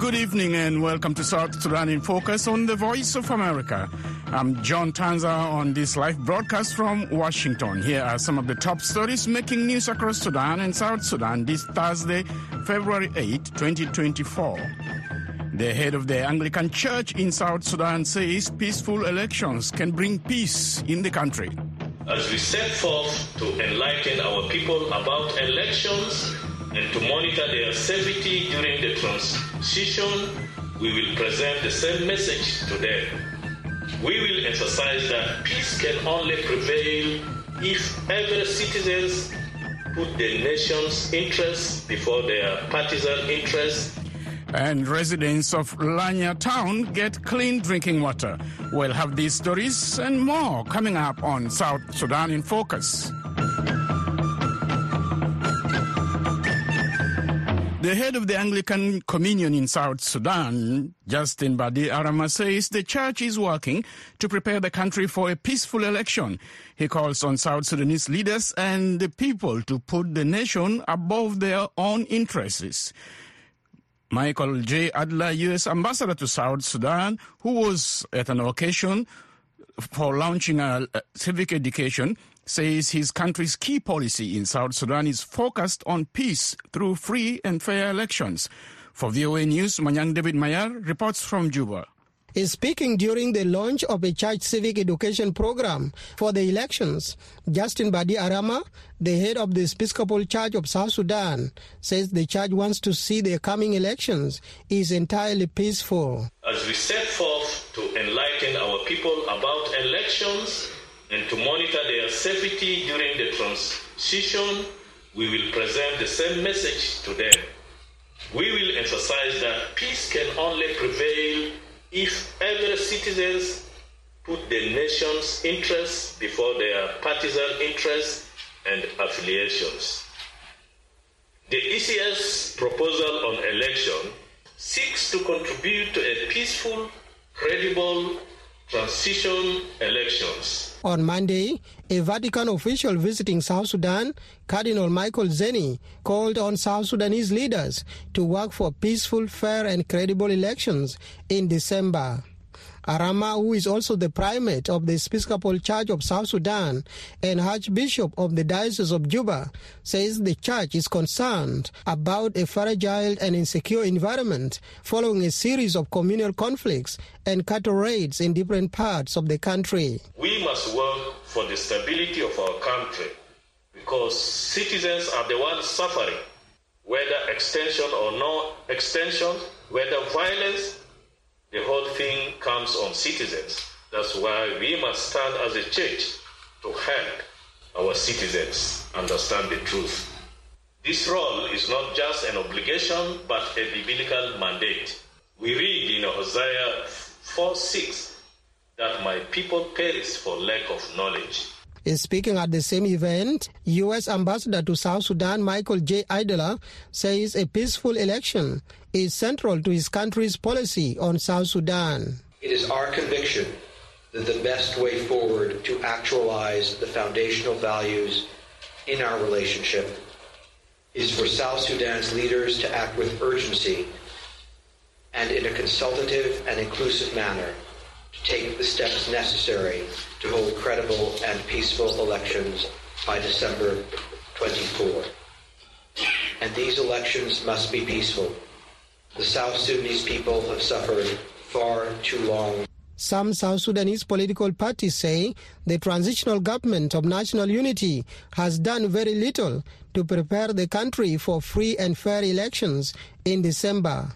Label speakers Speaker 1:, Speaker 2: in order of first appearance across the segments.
Speaker 1: Good evening and welcome to South Sudan in Focus on the Voice of America. I'm John Tanza on this live broadcast from Washington. Here are some of the top stories making news across Sudan and South Sudan this Thursday, February 8, 2024. The head of the Anglican Church in South Sudan says peaceful elections can bring peace in the country.
Speaker 2: As we set forth to enlighten our people about elections and to monitor their safety during the transition, we will present the same message to them. We will emphasize that peace can only prevail if every citizen put the nation's interests before their partisan interests
Speaker 1: And residents of Lanya town get clean drinking water. We'll have these stories and more coming up on South Sudan in Focus. The head of the Anglican Communion in South Sudan, Justin Badi Arama, says the church is working to prepare the country for a peaceful election. He calls on South Sudanese leaders and the people to put the nation above their own interests. Michael J. Adler, U.S. Ambassador to South Sudan, who was at an occasion for launching a, a civic education, says his country's key policy in South Sudan is focused on peace through free and fair elections. For VOA News, Manyang David Mayar reports from Juba.
Speaker 3: Is speaking during the launch of a church civic education program for the elections. Justin Badi Arama, the head of the Episcopal Church of South Sudan, says the church wants to see the coming elections is entirely peaceful.
Speaker 2: As we set forth to enlighten our people about elections and to monitor their safety during the transition, we will present the same message to them. We will emphasize that peace can only prevail if every citizens put the nation's interests before their partisan interests and affiliations. The ECS proposal on election seeks to contribute to a peaceful, credible transition elections.
Speaker 3: On Monday, a Vatican official visiting South Sudan, Cardinal Michael Czerny, called on South Sudanese leaders to work for peaceful, fair, and credible elections in December. Arama, who is also the primate of the Episcopal Church of South Sudan and Archbishop of the Diocese of Juba, says the church is concerned about a fragile and insecure environment following a series of communal conflicts and cattle raids in different parts of the country.
Speaker 2: We must work for the stability of our country because citizens are the ones suffering, whether extension or no extension, whether violence the whole thing comes on citizens. That's why we must stand as a church to help our citizens understand the truth. This role is not just an obligation, but a biblical mandate. We read in Hosea 4 6 that my people perish for lack of knowledge.
Speaker 3: Speaking at the same event, U.S. Ambassador to South Sudan Michael J. Adler says a peaceful election is central to his country's policy on South Sudan.
Speaker 4: It is our conviction that the best way forward to actualize the foundational values in our relationship is for South Sudan's leaders to act with urgency and in a consultative and inclusive manner to take the steps necessary to hold credible and peaceful elections by December 24. And these elections must be peaceful. The South Sudanese people have suffered far too long.
Speaker 3: Some South Sudanese political parties say the transitional government of national unity has done very little to prepare the country for free and fair elections in December.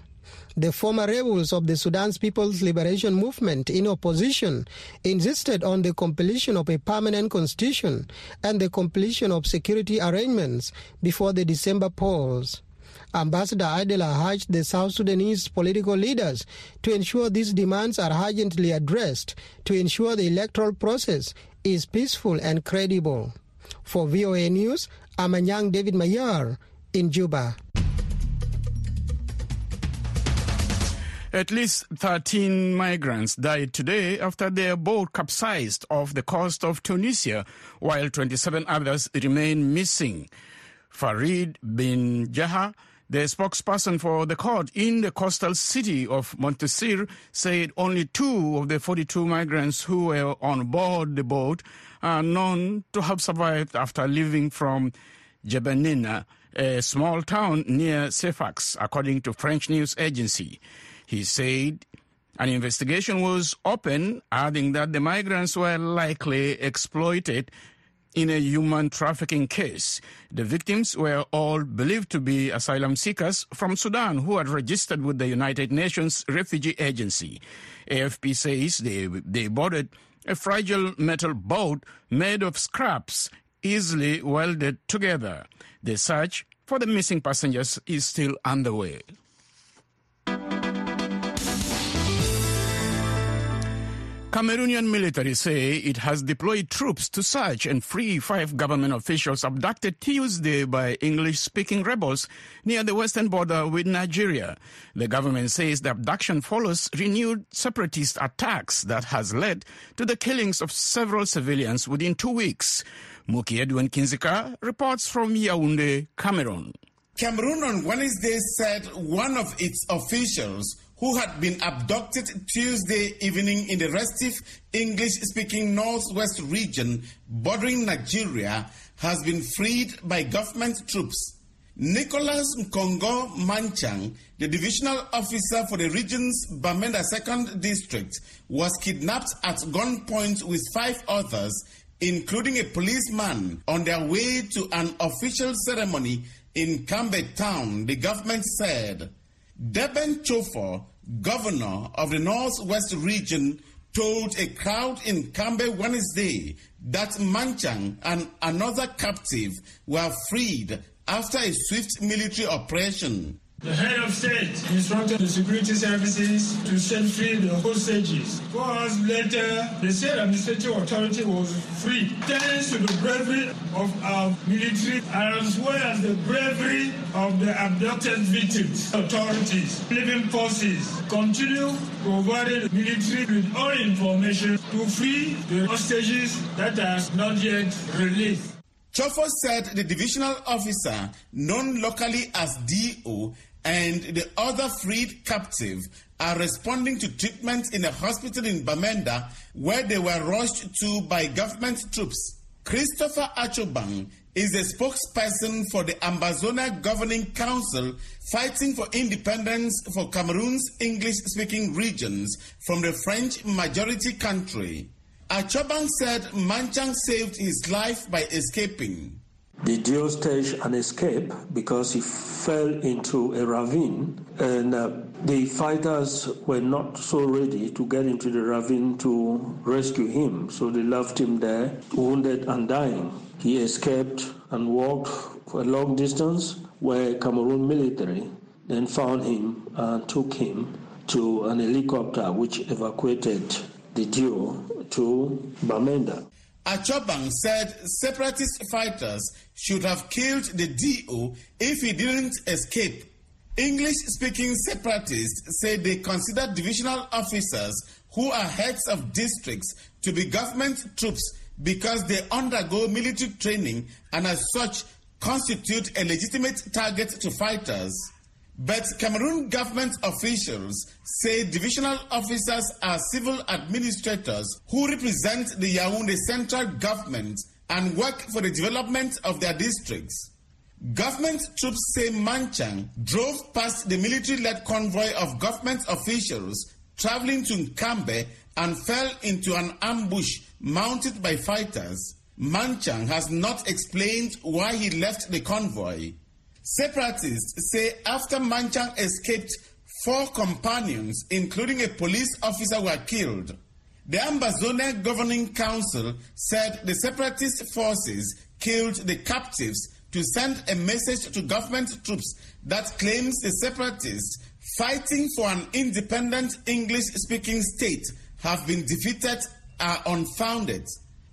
Speaker 3: The former rebels of the Sudan's People's Liberation Movement in opposition insisted on the completion of a permanent constitution and the completion of security arrangements before the December polls. Ambassador Adler urged the South Sudanese political leaders to ensure these demands are urgently addressed to ensure the electoral process is peaceful and credible. For VOA News, young David Mayar in Juba.
Speaker 1: At least 13 migrants died today after their boat capsized off the coast of Tunisia, while 27 others remain missing. Farid bin Jaha, the spokesperson for the court in the coastal city of Monastir, said only two of the 42 migrants who were on board the boat are known to have survived after leaving from Jebeniana, a small town near Sfax, according to French news agency. He said an investigation was open, adding that the migrants were likely exploited in a human trafficking case. The victims were all believed to be asylum seekers from Sudan who had registered with the United Nations Refugee Agency. AFP says they, they boarded a fragile metal boat made of scraps easily welded together. The search for the missing passengers is still underway. Cameroonian military say it has deployed troops to search and free five government officials abducted Tuesday by English-speaking rebels near the western border with Nigeria. The government says the abduction follows renewed separatist attacks that has led to the killings of several civilians within two weeks. Moki Edwin Kindzeka reports from Yaoundé, Cameroon.
Speaker 5: Cameroon on Wednesday said one of its officials who had been abducted Tuesday evening in the restive English speaking northwest region bordering Nigeria has been freed by government troops. Nicholas Nkongo Manchang, the divisional officer for the region's Bamenda 2nd District, was kidnapped at gunpoint with five others, including a policeman, on their way to an official ceremony in Nkambe town, the government said. Deben Chofor, governor of the Northwest region, told a crowd in Nkambe Wednesday that Manchang and another captive were freed after a swift military operation.
Speaker 6: The head of state instructed the security services to set free the hostages. Four hours later, the state administrative authority was free, thanks to the bravery of our military as well as the bravery of the abducted victims. Authorities, living forces continue providing the military with all information to free the hostages that are not yet released.
Speaker 5: Chofo said the divisional officer, known locally as DO, and the other freed captive are responding to treatment in a hospital in Bamenda where they were rushed to by government troops. Christopher Achobang is a spokesperson for the Ambazonia Governing Council fighting for independence for Cameroon's English speaking regions from the French majority country. Achobang said Manchang saved his life by escaping.
Speaker 7: The DO staged an escape because he fell into a ravine, and uh, the fighters were not so ready to get into the ravine to rescue him, so they left him there, wounded and dying. He escaped and walked for a long distance, where Cameroon military then found him and took him to an helicopter which evacuated the DO to Bamenda.
Speaker 5: Achobang said separatist fighters should have killed the DO if he didn't escape. English speaking separatists say they consider divisional officers who are heads of districts to be government troops because they undergo military training and as such constitute a legitimate target to fighters. But Cameroon government officials say divisional officers are civil administrators who represent the Yaoundé central government and work for the development of their districts. Government troops say Manchang drove past the military led convoy of government officials traveling to Nkambe and fell into an ambush mounted by fighters. Manchang has not explained why he left the convoy. Separatists say after Manchang escaped, four companions, including a police officer, were killed. The Ambazonia Governing Council said the separatist forces killed the captives to send a message to government troops that claims the separatists fighting for an independent English speaking state have been defeated are unfounded.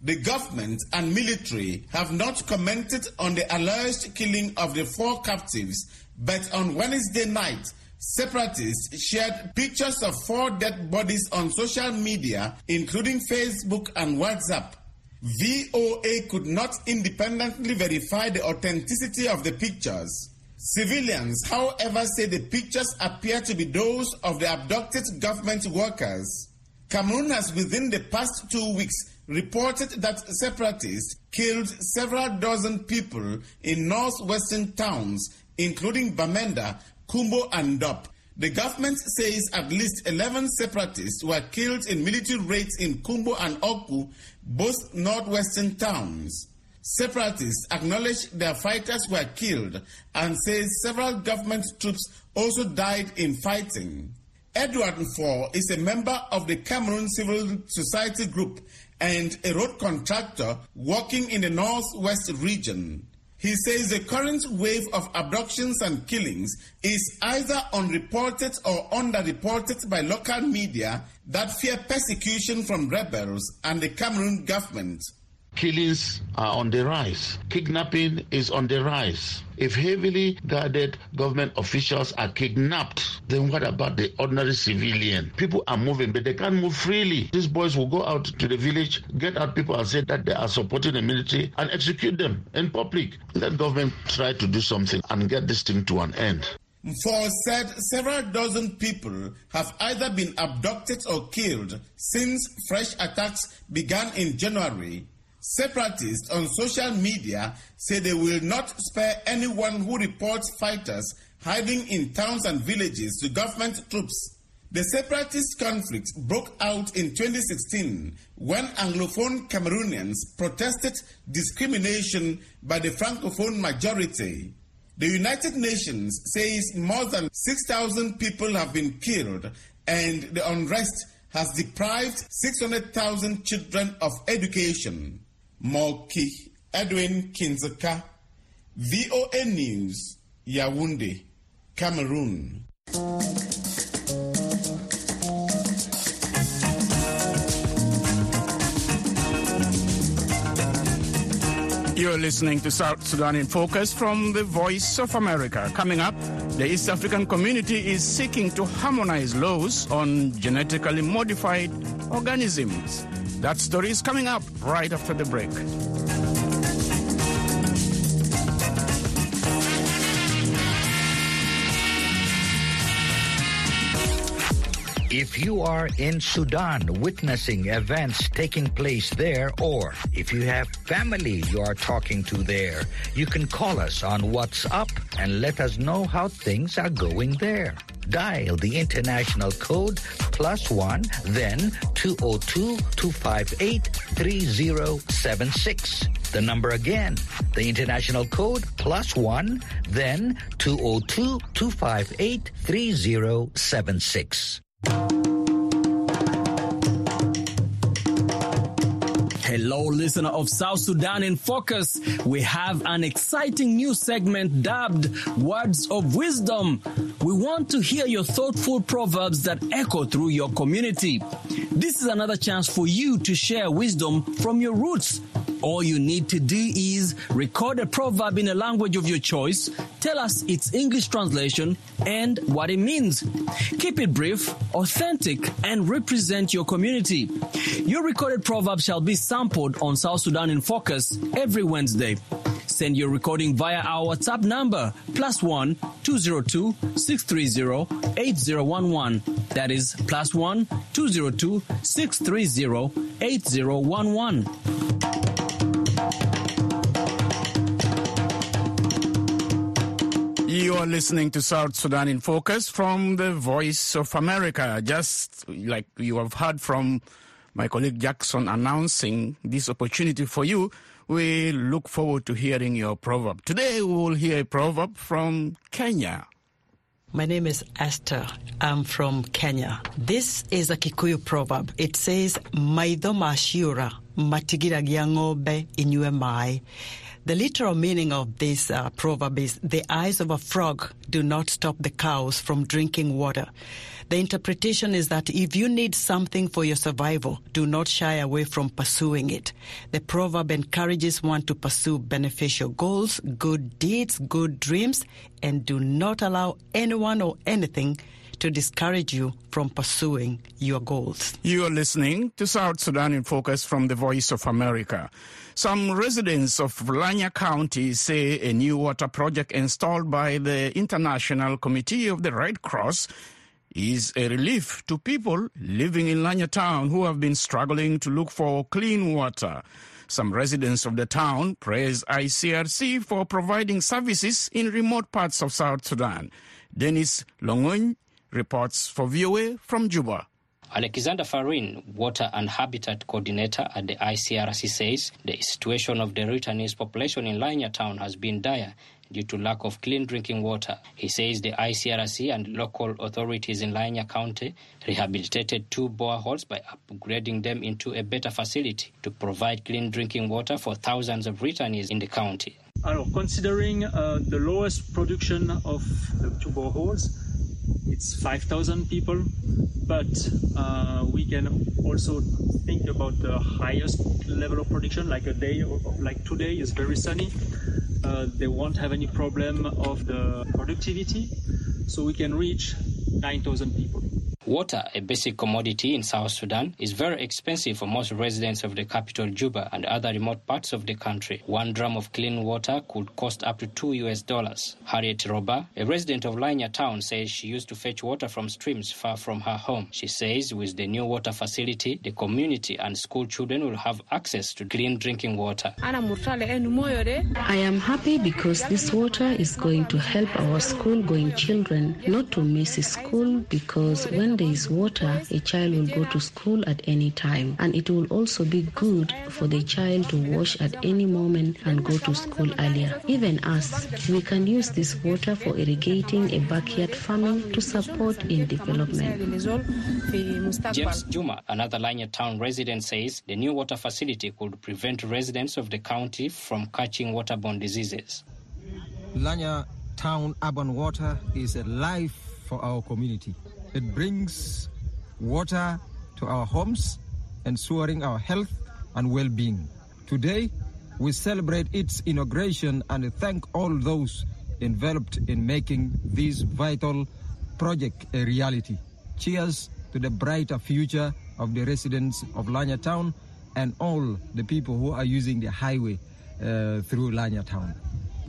Speaker 5: The government and military have not commented on the alleged killing of the four captives, but on Wednesday night, Separatists shared pictures of four dead bodies on social media, including Facebook and WhatsApp. VOA could not independently verify the authenticity of the pictures. Civilians, however, say the pictures appear to be those of the abducted government workers. Cameroon has within the past two weeks reported that separatists killed several dozen people in northwestern towns, including Bamenda, Kumbo, and Ndop. The government says at least 11 separatists were killed in military raids in Kumbo and Oku, both northwestern towns. Separatists acknowledge their fighters were killed and say several government troops also died in fighting. Edward Nfor is a member of the Cameroon Civil Society Group and a road contractor working in the northwest region. He says the current wave of abductions and killings is either unreported or underreported by local media that fear persecution from rebels and the Cameroon government.
Speaker 8: Killings are on the rise. Kidnapping is on the rise. If heavily guarded government officials are kidnapped, then what about the ordinary civilian? People are moving, but they can't move freely. These boys will go out to the village, get out people and say that they are supporting the military and execute them in public. Let government try to do something and get this thing to an end.
Speaker 5: Nfor said several dozen people have either been abducted or killed since fresh attacks began in January Separatists on social media say they will not spare anyone who reports fighters hiding in towns and villages to government troops. The separatist conflict broke out in 2016 when Anglophone Cameroonians protested discrimination by the Francophone majority. The United Nations says more than 6,000 people have been killed and the unrest has deprived 600,000 children of education. Moki Edwin Kindzeka, VOA News, Yaoundé, Cameroon.
Speaker 1: You're listening to South Sudan in Focus from the Voice of America. Coming up, the East African community is seeking to harmonize laws on genetically modified organisms. That story is coming up right after the break.
Speaker 9: If you are in Sudan witnessing events taking place there, or if you have family you are talking to there, you can call us on WhatsApp and let us know how things are going there. Dial the international code plus one, then 202-258-3076. The number again, the international code plus one, then 202-258-3076.
Speaker 10: Hello, listener of South Sudan in Focus. We have an exciting new segment dubbed Words of Wisdom. We want to hear your thoughtful proverbs that echo through your community. This is another chance for you to share wisdom from your roots. All you need to do is record a proverb in a language of your choice, tell us its English translation, and what it means. Keep it brief, authentic, and represent your community. Your recorded proverb shall be sampled on South Sudan in Focus every Wednesday. Send your recording via our WhatsApp number plus one 202 630 8011. That is plus one 202 630 8011.
Speaker 1: You are listening to South Sudan in Focus from the Voice of America. Just like you have heard from my colleague Jackson announcing this opportunity for you, we look forward to hearing your proverb. Today we will hear a proverb from Kenya.
Speaker 11: My name is Esther. I'm from Kenya. This is a Kikuyu proverb. It says, Maitho mashiura, matigira ng'ombe inywe mai. The literal meaning of this uh, proverb is the eyes of a frog do not stop the cows from drinking water. The interpretation is that if you need something for your survival, do not shy away from pursuing it. The proverb encourages one to pursue beneficial goals, good deeds, good dreams, and do not allow anyone or anything to discourage you from pursuing your goals.
Speaker 1: You are listening to South Sudan in Focus from the Voice of America. Some residents of Lanya County say a new water project installed by the International Committee of the Red Cross is a relief to people living in Lanya town who have been struggling to look for clean water. Some residents of the town praise ICRC for providing services in remote parts of South Sudan. Dennis Longon reports for VOA from Juba.
Speaker 12: Alexander Farin, Water and Habitat Coordinator at the ICRC, says the situation of the Ruternese population in Lanya town has been dire due to lack of clean drinking water. He says the ICRC and local authorities in Lanya County rehabilitated two boreholes by upgrading them into a better facility to provide clean drinking water for thousands of returnees in the county.
Speaker 13: Alors, considering uh, the lowest production of the two boreholes, it's 5,000 people, but uh, we can also think about the highest level of production, like a day, like today is very sunny. Uh, they won't have any problem of the productivity, so we can reach 9,000 people.
Speaker 12: Water, a basic commodity in South Sudan, is very expensive for most residents of the capital Juba and other remote parts of the country. One drum of clean water could cost up to 2 US dollars. Harriet Roba, a resident of Lanya town, says she used to fetch water from streams far from her home. She says with the new water facility, the community and school children will have access to clean drinking water.
Speaker 14: I am happy because this water is going to help our school going children not to miss school because when there is water, a child will go to school at any time. And it will also be good for the child to wash at any moment and go to school earlier. Even us, we can use this water for irrigating a backyard farming to support in development.
Speaker 12: James Juma, another Lanya town resident, says the new water facility could prevent residents of the county from catching waterborne diseases.
Speaker 15: Lanya town urban water is a life for our community. It brings water to our homes, ensuring our health and well being. Today, we celebrate its inauguration and thank all those involved in making this vital project a reality. Cheers to the brighter future of the residents of Lanya Town and all the people who are using the highway uh, through Lanya Town.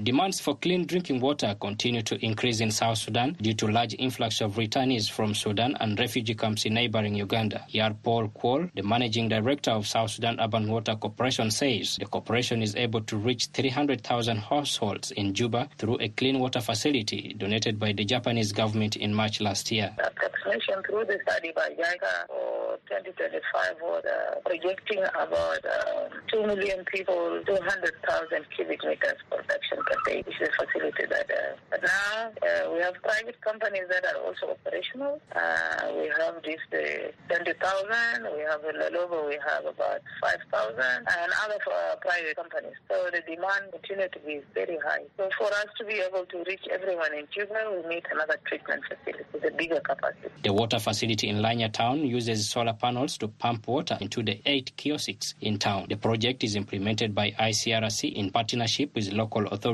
Speaker 12: Demands for clean drinking water continue to increase in South Sudan due to large influx of returnees from Sudan and refugee camps in neighboring Uganda. Yar Paul Kwol, the managing director of South Sudan Urban Water Corporation, says the corporation is able to reach 300,000 households in Juba through a clean water facility donated by the Japanese government in March last year.
Speaker 16: Approximation through the study by JICA for 2025 was uh, projecting about uh, 2 million people, 200,000 cubic meters production which is a facility that, uh, but now uh, we have private companies that are also operational. Uh, we have this uh, 20,000, we have in Lalobo, we have about 5,000, and other uh, private companies. So the demand continues to be very high. So for us to be able to reach everyone in Juba, we need another treatment facility with a bigger capacity.
Speaker 12: The water facility in Lanya town uses solar panels to pump water into the eight kiosks in town. The project is implemented by ICRC in partnership with local authorities.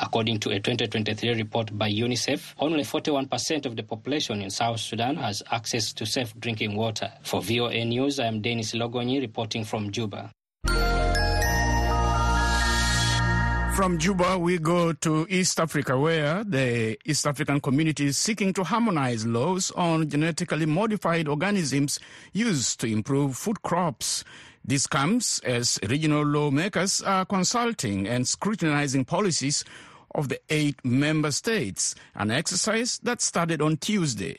Speaker 12: According to a 2023 report by UNICEF, only 41% of the population in South Sudan has access to safe drinking water. For VOA News, I am Dennis Logonyi reporting from Juba.
Speaker 1: From Juba, we go to East Africa, where the East African community is seeking to harmonize laws on genetically modified organisms used to improve food crops. This comes as regional lawmakers are consulting and scrutinizing policies of the eight member states, an exercise that started on Tuesday.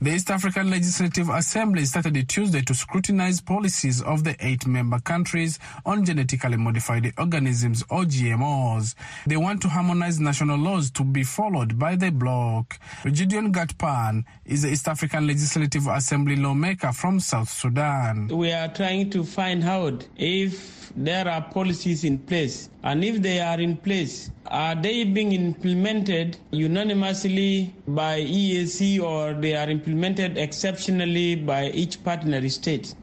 Speaker 17: The East African Legislative Assembly started Tuesday to scrutinize policies of the eight member countries on genetically modified organisms or GMOs. They want to harmonize national laws to be followed by the bloc. Gideon Gatpan is the East African Legislative Assembly lawmaker from South Sudan.
Speaker 18: We are trying to find out if there are policies in place and if they are in place, are they being implemented unanimously by EAC or they are implemented exceptionally by each partner state.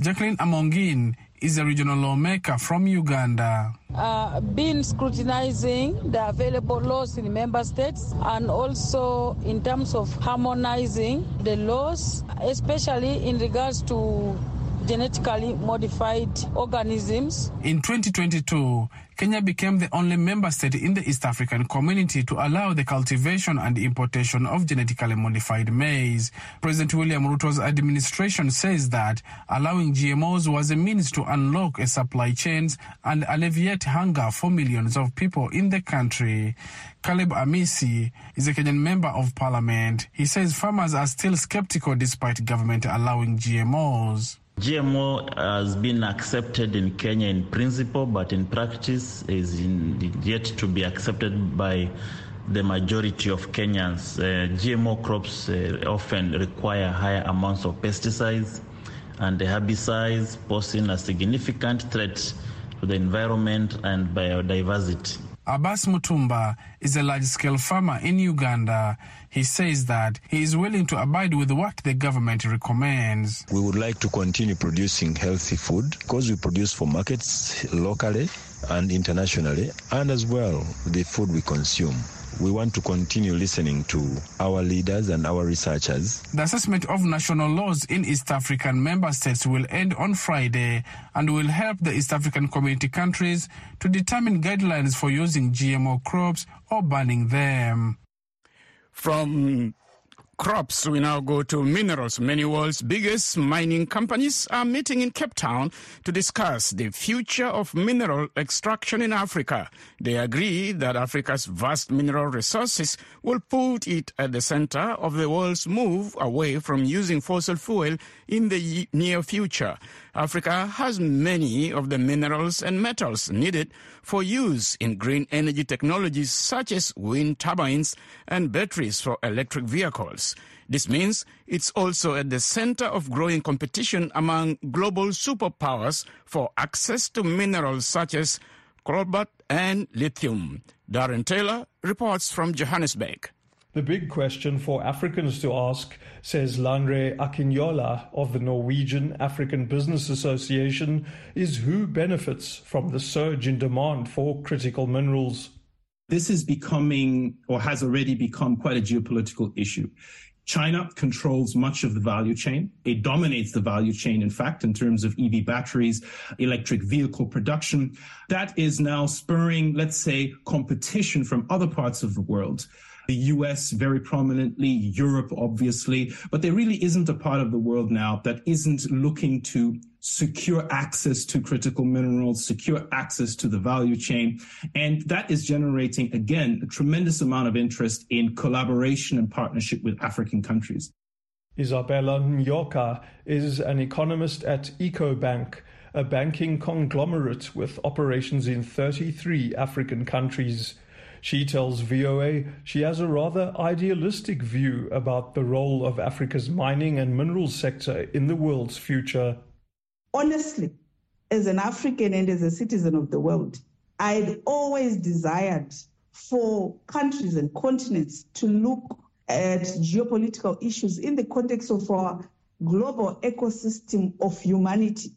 Speaker 17: Jacqueline Amongin is a regional lawmaker from Uganda.
Speaker 19: Uh, been scrutinizing the available laws in member states and also in terms of harmonizing the laws, especially in regards to genetically modified organisms.
Speaker 17: In 2022, Kenya became the only member state in the East African community to allow the cultivation and importation of genetically modified maize. President William Ruto's administration says that allowing GMOs was a means to unlock a supply chains and alleviate hunger for millions of people in the country. Caleb Amisi is a Kenyan member of parliament. He says farmers are still skeptical despite government allowing GMOs.
Speaker 20: GMO has been accepted in Kenya in principle, but in practice is in, yet to be accepted by the majority of Kenyans. Uh, GMO crops uh, often require higher amounts of pesticides and herbicides, posing a significant threat to the environment and biodiversity.
Speaker 17: Abbas Mutumba is a large scale farmer in Uganda. He says that he is willing to abide with what the government recommends.
Speaker 21: We would like to continue producing healthy food because we produce for markets locally and internationally, and as well the food we consume. We want to continue listening to our leaders and our researchers.
Speaker 17: The assessment of national laws in East African member states will end on Friday and will help the East African community countries to determine guidelines for using GMO crops or banning them.
Speaker 1: From crops, we now go to minerals. Many world's biggest mining companies are meeting in Cape Town to discuss the future of mineral extraction in Africa. They agree that Africa's vast mineral resources will put it at the center of the world's move away from using fossil fuel in the near future. Africa has many of the minerals and metals needed for use in green energy technologies such as wind turbines and batteries for electric vehicles. This means it's also at the center of growing competition among global superpowers for access to minerals such as cobalt and lithium. Darren Taylor reports from Johannesburg.
Speaker 22: The big question for Africans to ask, says Landre Akinyola of the Norwegian African Business Association, is who benefits from the surge in demand for critical minerals.
Speaker 23: This is becoming, or has already become, quite a geopolitical issue. China controls much of the value chain. It dominates the value chain, in fact, in terms of EV batteries, electric vehicle production. That is now spurring, let's say, competition from other parts of the world the US very prominently, Europe obviously, but there really isn't a part of the world now that isn't looking to secure access to critical minerals, secure access to the value chain. And that is generating, again, a tremendous amount of interest in collaboration and partnership with African countries.
Speaker 22: Isabella Nyoka is an economist at EcoBank, a banking conglomerate with operations in 33 African countries. She tells VOA she has a rather idealistic view about the role of Africa's mining and minerals sector in the world's future.
Speaker 24: Honestly, as an African and as a citizen of the world, I'd always desired for countries and continents to look at geopolitical issues in the context of our global ecosystem of humanity.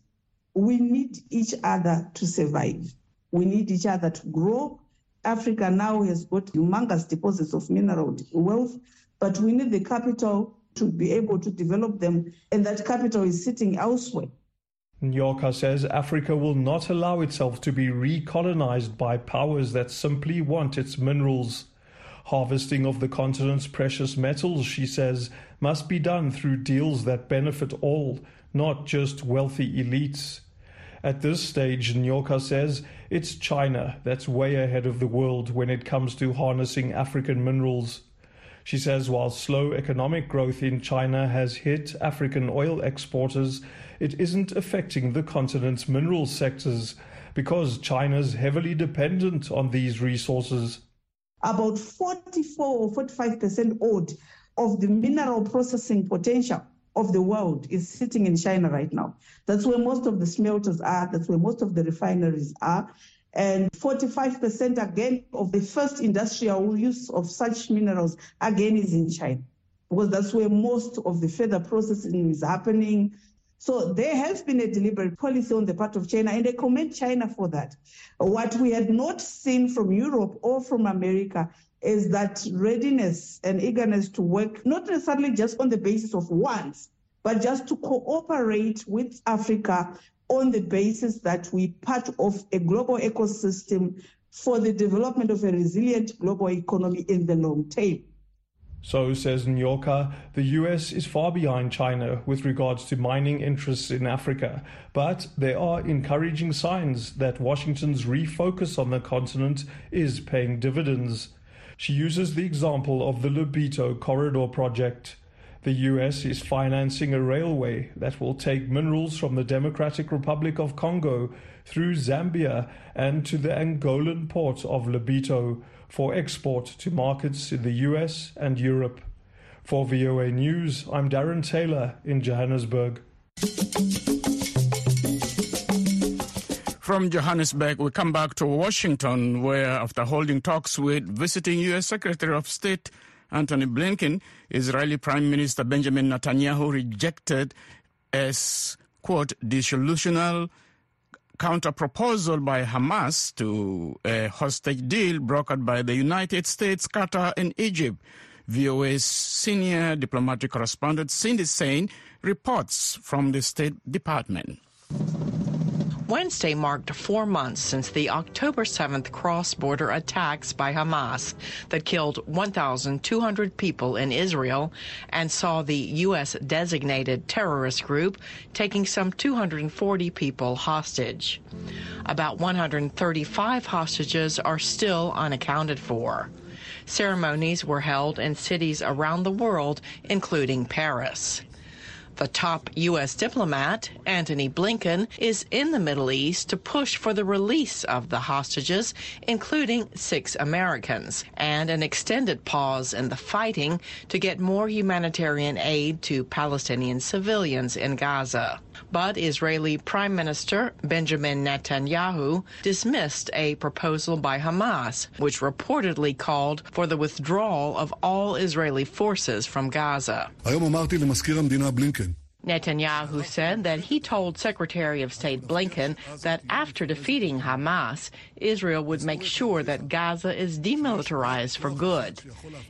Speaker 24: We need each other to survive. We need each other to grow Africa now has got humongous deposits of mineral wealth, but we need the capital to be able to develop them, and that capital is sitting elsewhere.
Speaker 22: Nyoka says Africa will not allow itself to be recolonized by powers that simply want its minerals. Harvesting of the continent's precious metals, she says, must be done through deals that benefit all, not just wealthy elites. At this stage, Nyoka says it's China that's way ahead of the world when it comes to harnessing African minerals. She says while slow economic growth in China has hit African oil exporters, it isn't affecting the continent's mineral sectors because China's heavily dependent on these resources.
Speaker 24: About 44 or 45% odd of the mineral processing potential of the world is sitting in China right now. That's where most of the smelters are, that's where most of the refineries are. And 45% again of the first industrial use of such minerals again is in China because that's where most of the further processing is happening. So there has been a deliberate policy on the part of China, and I commend China for that. What we had not seen from Europe or from America is that readiness and eagerness to work, not necessarily just on the basis of wants, but just to cooperate with Africa on the basis that we part of a global ecosystem for the development of a resilient global economy in the long term.
Speaker 22: So, says Nyoka, the US is far behind China with regards to mining interests in Africa, but there are encouraging signs that Washington's refocus on the continent is paying dividends. She uses the example of the Lobito Corridor project. The US is financing a railway that will take minerals from the Democratic Republic of Congo through Zambia and to the Angolan port of Lobito for export to markets in the US and Europe. For VOA News, I'm Darren Taylor in Johannesburg.
Speaker 1: From Johannesburg, we come back to Washington, where after holding talks with visiting U.S. Secretary of State Antony Blinken, Israeli Prime Minister Benjamin Netanyahu rejected as, quote, dissolutional counterproposal by Hamas to a hostage deal brokered by the United States, Qatar, and Egypt. VOA's senior diplomatic correspondent Cindy Saine reports from the State Department.
Speaker 25: Wednesday marked four months since the October 7th cross border attacks by Hamas that killed 1,200 people in Israel and saw the U.S. designated terrorist group taking some 240 people hostage. About 135 hostages are still unaccounted for. Ceremonies were held in cities around the world, including Paris. The top U.S. diplomat, Antony Blinken, is in the Middle East to push for the release of the hostages, including six Americans, and an extended pause in the fighting to get more humanitarian aid to Palestinian civilians in Gaza. But Israeli Prime Minister Benjamin Netanyahu dismissed a proposal by Hamas, which reportedly called for the withdrawal of all Israeli forces from Gaza. Netanyahu said that he told Secretary of State Blinken that after defeating Hamas, Israel would make sure that Gaza is demilitarized for good.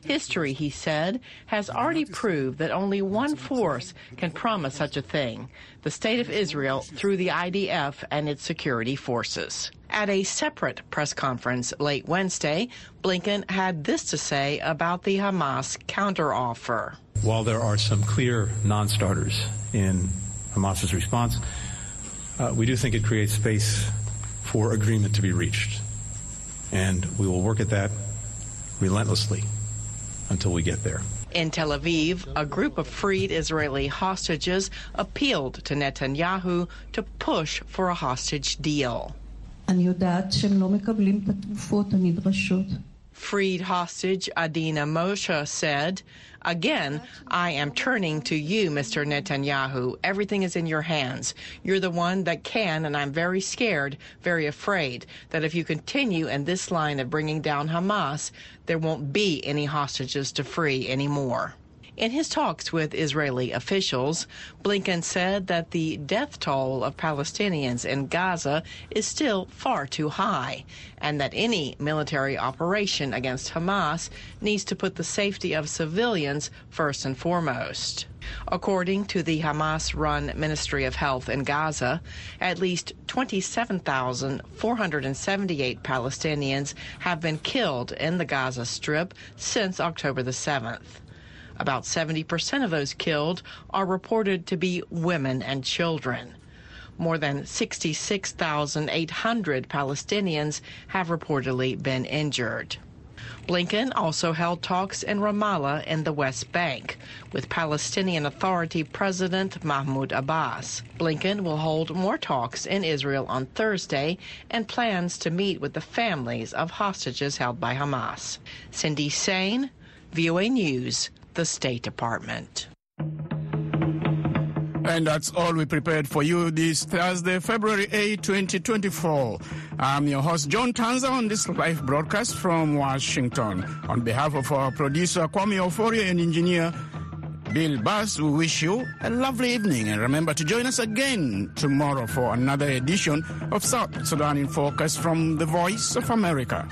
Speaker 25: History, he said, has already proved that only one force can promise such a thing the State of Israel through the IDF and its security forces. At a separate press conference late Wednesday, Blinken had this to say about the Hamas counteroffer.
Speaker 26: While there are some clear non starters in Hamas's response, uh, we do think it creates space for agreement to be reached. And we will work at that relentlessly until we get there.
Speaker 25: In Tel Aviv, a group of freed Israeli hostages appealed to Netanyahu to push for a hostage deal. Freed hostage Adina Moshe said, Again, I am turning to you, Mr. Netanyahu. Everything is in your hands. You're the one that can, and I'm very scared, very afraid that if you continue in this line of bringing down Hamas, there won't be any hostages to free anymore. In his talks with Israeli officials, Blinken said that the death toll of Palestinians in Gaza is still far too high, and that any military operation against Hamas needs to put the safety of civilians first and foremost. According to the Hamas run Ministry of Health in Gaza, at least 27,478 Palestinians have been killed in the Gaza Strip since October the 7th. About 70% of those killed are reported to be women and children. More than 66,800 Palestinians have reportedly been injured. Blinken also held talks in Ramallah in the West Bank with Palestinian Authority President Mahmoud Abbas. Blinken will hold more talks in Israel on Thursday and plans to meet with the families of hostages held by Hamas. Cindy Saine, VOA News, the State Department.
Speaker 1: And that's all we prepared for you this Thursday, February 8, 2024. I'm your host, John Tanza, on this live broadcast from Washington. On behalf of our producer, Kwame Ofori, and engineer, Bill Bass, we wish you a lovely evening. And remember to join us again tomorrow for another edition of South Sudan in Focus from the Voice of America.